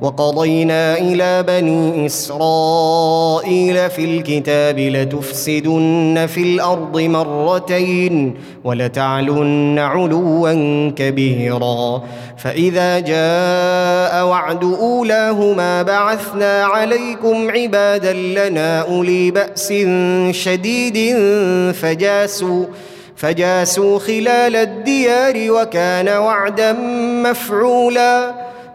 وقضينا إلى بني إسرائيل في الكتاب لتفسدن في الأرض مرتين ولتعلن علوا كبيرا. فإذا جاء وعد أولاهما بعثنا عليكم عبادا لنا أولي بأس شديد فجاسوا فجاسوا خلال الديار وكان وعدا مفعولا.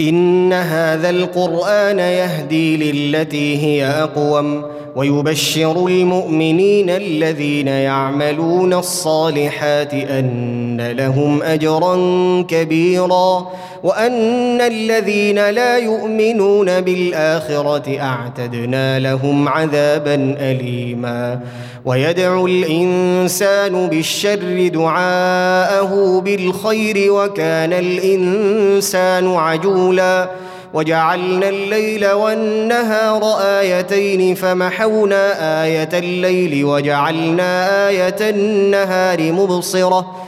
إن هذا القرآن يهدي للتي هي أقوم. ويبشر المؤمنين الذين يعملون الصالحات أن لهم أجرا كبيرا وأن الذين لا يؤمنون بالآخرة أعتدنا لهم عذابا أليما ويدعو الإنسان بالشر دعاءه بالخير وكان الإنسان عجولا وجعلنا الليل والنهار آيتين فمحونا آية الليل وجعلنا آية النهار مبصرة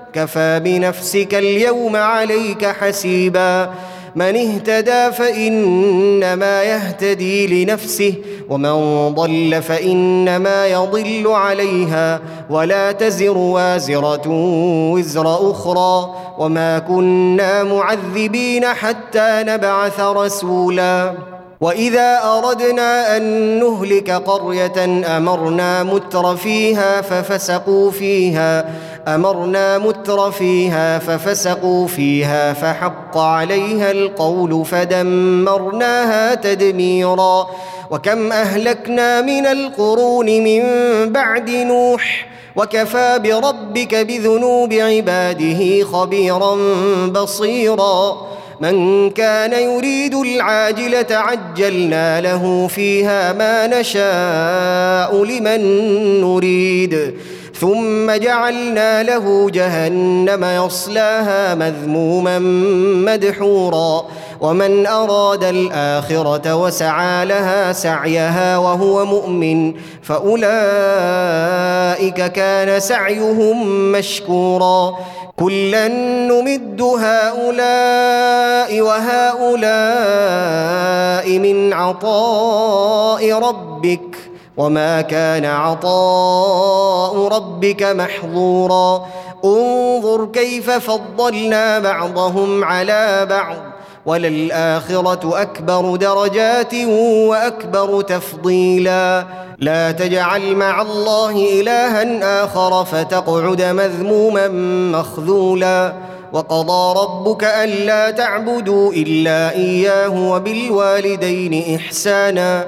كفى بنفسك اليوم عليك حسيبا. من اهتدى فإنما يهتدي لنفسه ومن ضل فإنما يضل عليها. ولا تزر وازرة وزر أخرى. وما كنا معذبين حتى نبعث رسولا. وإذا أردنا أن نهلك قرية أمرنا متر فيها ففسقوا فيها. أمرنا متر فيها ففسقوا فيها فحق عليها القول فدمرناها تدميرا وكم أهلكنا من القرون من بعد نوح وكفى بربك بذنوب عباده خبيرا بصيرا من كان يريد العاجلة عجلنا له فيها ما نشاء لمن نريد ثم جعلنا له جهنم يصلاها مذموما مدحورا. ومن أراد الآخرة وسعى لها سعيها وهو مؤمن فأولئك كان سعيهم مشكورا. كلا نمد هؤلاء وهؤلاء من عطاء ربك وما كان عطاء ربك محظورا انظر كيف فضلنا بعضهم على بعض وللاخره اكبر درجات واكبر تفضيلا لا تجعل مع الله الها اخر فتقعد مذموما مخذولا وقضى ربك الا تعبدوا الا اياه وبالوالدين احسانا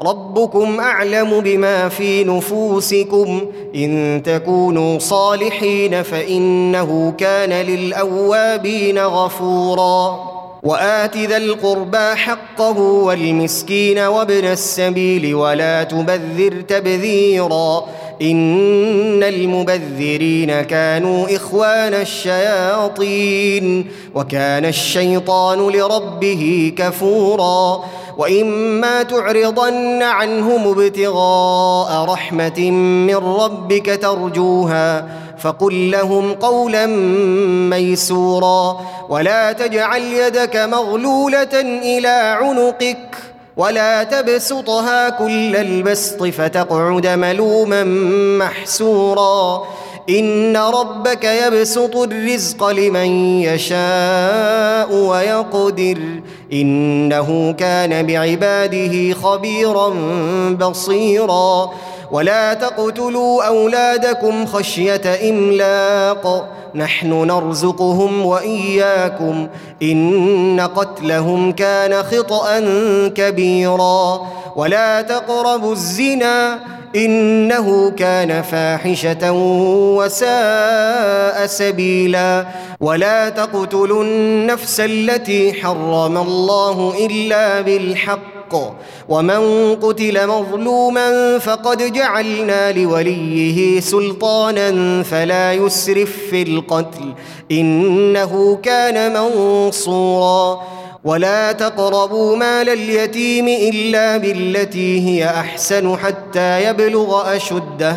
ربكم أعلم بما في نفوسكم إن تكونوا صالحين فإنه كان للأوابين غفورا. وآت ذا القربى حقه والمسكين وابن السبيل ولا تبذر تبذيرا. إن المبذرين كانوا إخوان الشياطين وكان الشيطان لربه كفورا. واما تعرضن عنهم ابتغاء رحمه من ربك ترجوها فقل لهم قولا ميسورا ولا تجعل يدك مغلوله إلى عنقك ولا تبسطها كل البسط فتقعد ملوما محسورا ان ربك يبسط الرزق لمن يشاء ويقدر إنه كان بعباده خبيرا بصيرا. ولا تقتلوا أولادكم خشية إملاق. نحن نرزقهم وإياكم. إن قتلهم كان خطا كبيرا. ولا تقربوا الزنا. إنه كان فاحشة وساء سبيلا. ولا تقتلوا النفس التي حرم الله إلا بالحق. ومن قتل مظلوما فقد جعلنا لوليه سلطانا فلا يسرف في القتل. إنه كان منصورا. ولا تقربوا مال اليتيم إلا بالتي هي أحسن حتى يبلغ أشده.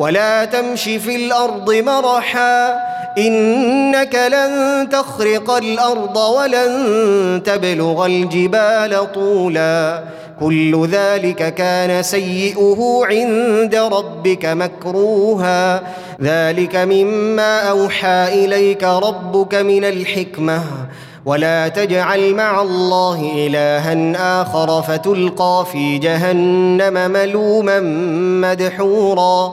ولا تمش في الأرض مرحا إنك لن تخرق الأرض ولن تبلغ الجبال طولا. كل ذلك كان سيئه عند ربك مكروها. ذلك مما أوحى إليك ربك من الحكمة. ولا تجعل مع الله إلها آخر فتلقى في جهنم ملوما مدحورا.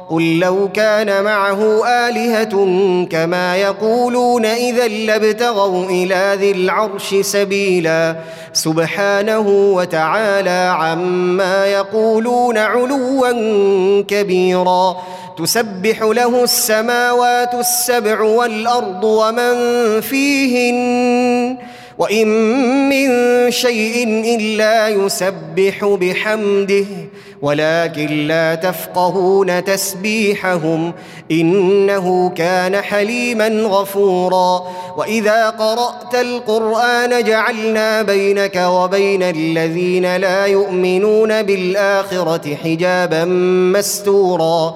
قل لو كان معه آلهة كما يقولون إذا لابتغوا إلى ذي العرش سبيلا. سبحانه وتعالى عما يقولون علوا كبيرا. تسبح له السماوات السبع والأرض ومن فيهن. وإن من شيء إلا يسبح بحمده. ولكن لا تفقهون تسبيحهم إنه كان حليما غفورا. وإذا قرأت القرآن جعلنا بينك وبين الذين لا يؤمنون بالآخرة حجابا مستورا.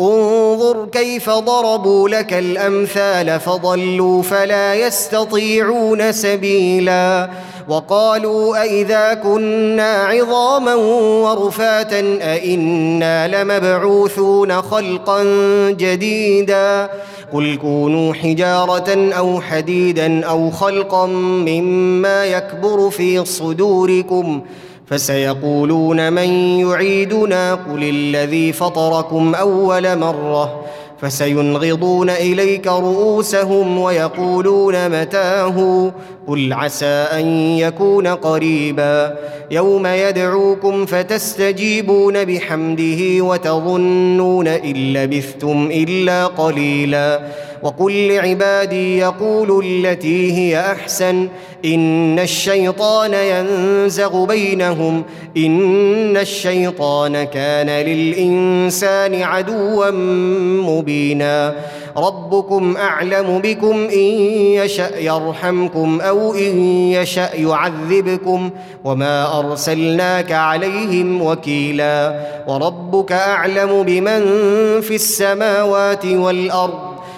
انظر كيف ضربوا لك الأمثال فضلوا فلا يستطيعون سبيلا وقالوا أإذا كنا عظاما ورفاتا أإنا لمبعوثون خلقا جديدا قل كونوا حجارة أو حديدا أو خلقا مما يكبر في صدوركم فسيقولون من يعيدنا قل الذي فطركم أول مرة فسينغضون إليك رؤوسهم ويقولون متاه قل عسى أن يكون قريبا يوم يدعوكم فتستجيبون بحمده وتظنون إن لبثتم إلا قليلا وقل لعبادي يقولوا التي هي أحسن إن الشيطان ينزغ بينهم إن الشيطان كان للإنسان عدوا مبينا ربكم أعلم بكم إن يشأ يرحمكم أو إن يشأ يعذبكم وما أرسلناك عليهم وكيلا وربك أعلم بمن في السماوات والأرض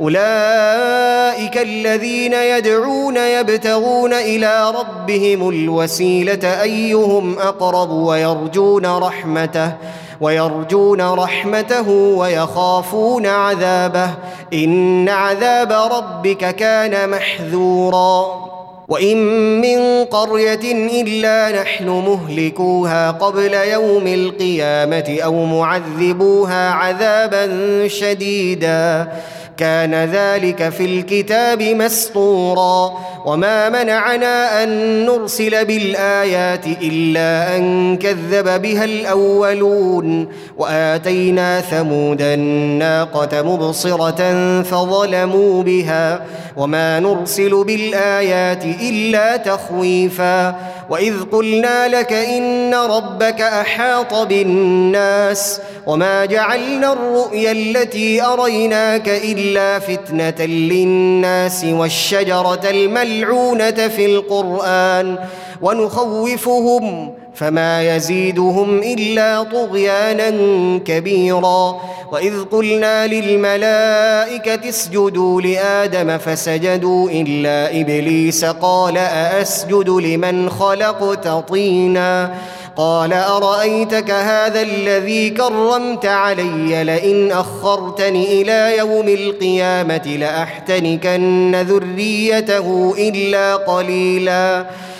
أولئك الذين يدعون يبتغون إلى ربهم الوسيلة أيهم أقرب ويرجون رحمته ويرجون رحمته ويخافون عذابه. إن عذاب ربك كان محذورا. وإن من قرية إلا نحن مهلكوها قبل يوم القيامة أو معذبوها عذابا شديدا. كان ذلك في الكتاب مسطورا وما منعنا أن نرسل بالآيات إلا أن كذب بها الأولون وآتينا ثمود الناقة مبصرة فظلموا بها وما نرسل بالايات الا تخويفا واذ قلنا لك ان ربك احاط بالناس وما جعلنا الرؤيا التي اريناك الا فتنه للناس والشجره الملعونه في القران ونخوفهم فما يزيدهم إلا طغيانا كبيرا. وإذ قلنا للملائكة اسجدوا لآدم فسجدوا إلا إبليس قال أأسجد لمن خلقت طينا. قال أرأيتك هذا الذي كرمت علي؟ لئن أخرتني إلى يوم القيامة لأحتنكن ذريته إلا قليلا.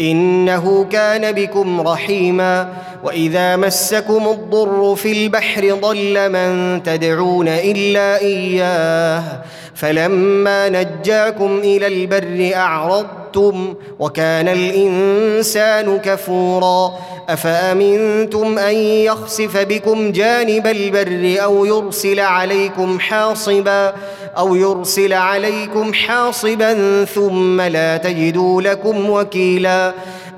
إنه كان بكم رحيما وإذا مسكم الضر في البحر ضل من تدعون إلا إياه فلما نجاكم إلى البر أعرضتم وكان الإنسان كفورا أفأمنتم أن يخسف بكم جانب البر أو يرسل عليكم حاصبا أو يرسل عليكم حاصبا ثم لا تجدوا لكم وكيلا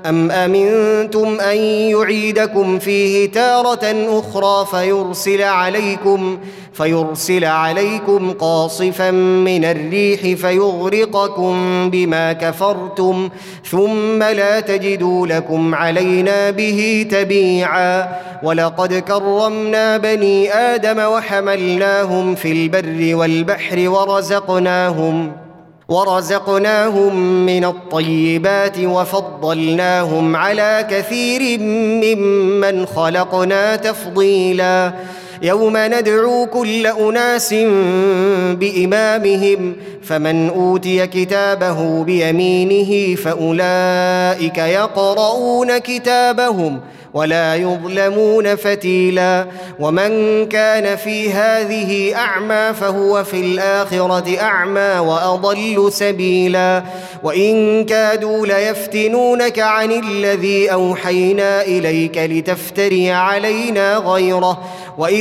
ام امنتم ان يعيدكم فيه تاره أخرى فيرسل عليكم فيرسل عليكم قاصفا من الريح فيغرقكم بما كفرتم ثم لا تجدوا لكم علينا به تبيعا ولقد كرمنا بني آدم وحملناهم في البر والبحر ورزقناهم ورزقناهم من الطيبات وفضلناهم على كثير ممن خلقنا تفضيلا يوم ندعو كل أناس بإمامهم فمن أوتي كتابه بيمينه فأولئك يقرؤون كتابهم ولا يظلمون فتيلا. ومن كان في هذه أعمى فهو في الآخرة أعمى وأضل سبيلا. وإن كادوا ليفتنونك عن الذي أوحينا إليك لتفتري علينا غيره.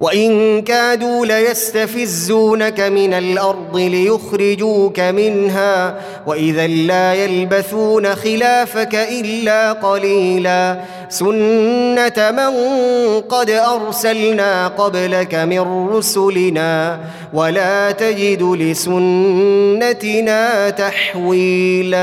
وإن كادوا ليستفزونك من الأرض ليخرجوك منها وإذا لا يلبثون خلافك إلا قليلا سنة من قد أرسلنا قبلك من رسلنا ولا تجد لسنتنا تحويلا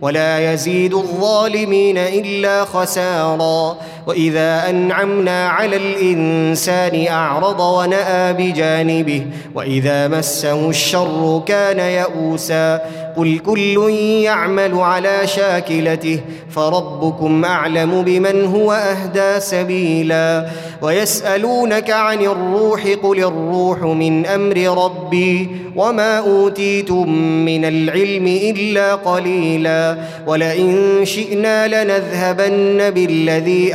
ولا يزيد الظالمين إلا خسارا وإذا أنعمنا على الإنسان أعرض ونأى بجانبه وإذا مسه الشر كان يئوسا. قل كل يعمل على شاكلته فربكم أعلم بمن هو أهدى سبيلا. ويسألونك عن الروح قل الروح من أمر ربي وما أوتيتم من العلم إلا قليلا. ولئن شئنا لنذهبن بالذي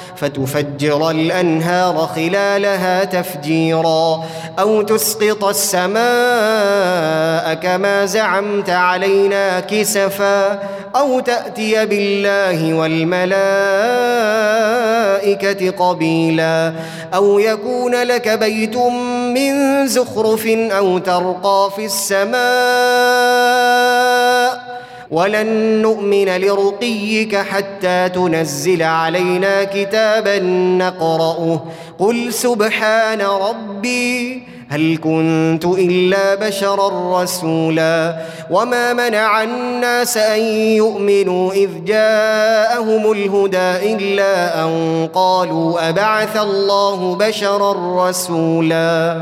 فتفجر الأنهار خلالها تفجيرا أو تسقط السماء كما زعمت علينا كسفا أو تأتي بالله والملائكة قبيلا أو يكون لك بيت من زخرف أو ترقى في السماء ولن نؤمن لرقيك حتى تنزل علينا كتابا نقرأه. قل سبحان ربي هل كنت إلا بشرا رسولا. وما منع الناس أن يؤمنوا إذ جاءهم الهدى إلا أن قالوا أبعث الله بشرا رسولا.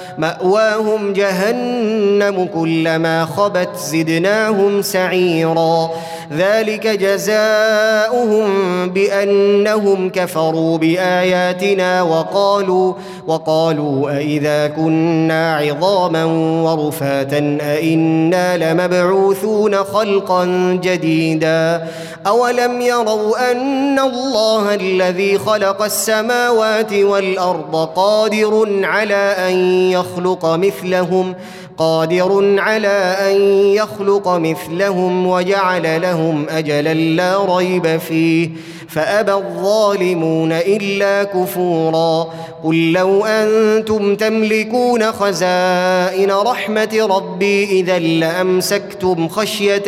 مأواهم جهنم كلما خبت زدناهم سعيرا. ذلك جزاؤهم بأنهم كفروا بآياتنا وقالوا وقالوا أإذا كنا عظاما ورفاتا أإنا لمبعوثون خلقا جديدا. أولم يروا أن الله الذي خلق السماوات والأرض قادر على أن يخلق مثلهم قادر على أن يخلق مثلهم وجعل لهم اجلا لا ريب فيه. فأبى الظالمون إلا كفورا. قل لو أنتم تملكون خزائن رحمة ربي اذا لأمسكتم خشية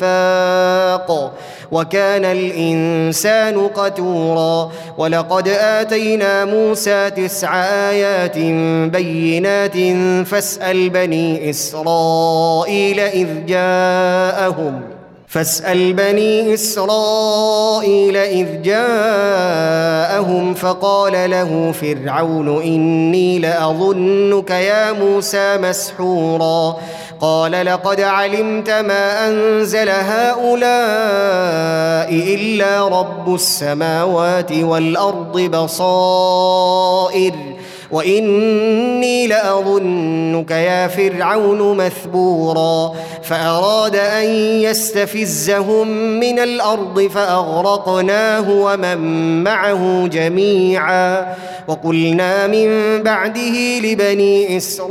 الإنفاق. وكان الإنسان قتورا ولقد آتينا موسى تسع آيات بينات فاسأل بني إسرائيل إذ جاءهم فاسأل بني إسرائيل إذ جاءهم فقال له فرعون إني لأظنك يا موسى مسحورا قال لقد علمت ما أنزل هؤلاء إلا رب السماوات والأرض بصائر وإني لأظنك يا فرعون مثبورا فأراد أن يستفزهم من الأرض فأغرقناه ومن معه جميعا وقلنا من بعده لبني إسرائيل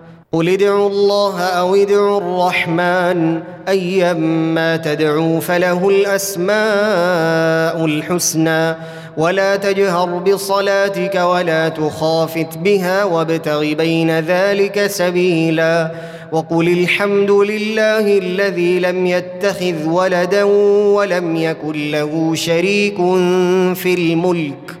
قل ادعوا الله أو ادعوا الرحمن ايما تدعوا فله الاسماء الحسنى ولا تجهر بصلاتك ولا تخافت بها وابتغ بين ذلك سبيلا وقل الحمد لله الذي لم يتخذ ولدا ولم يكن له شريك في الملك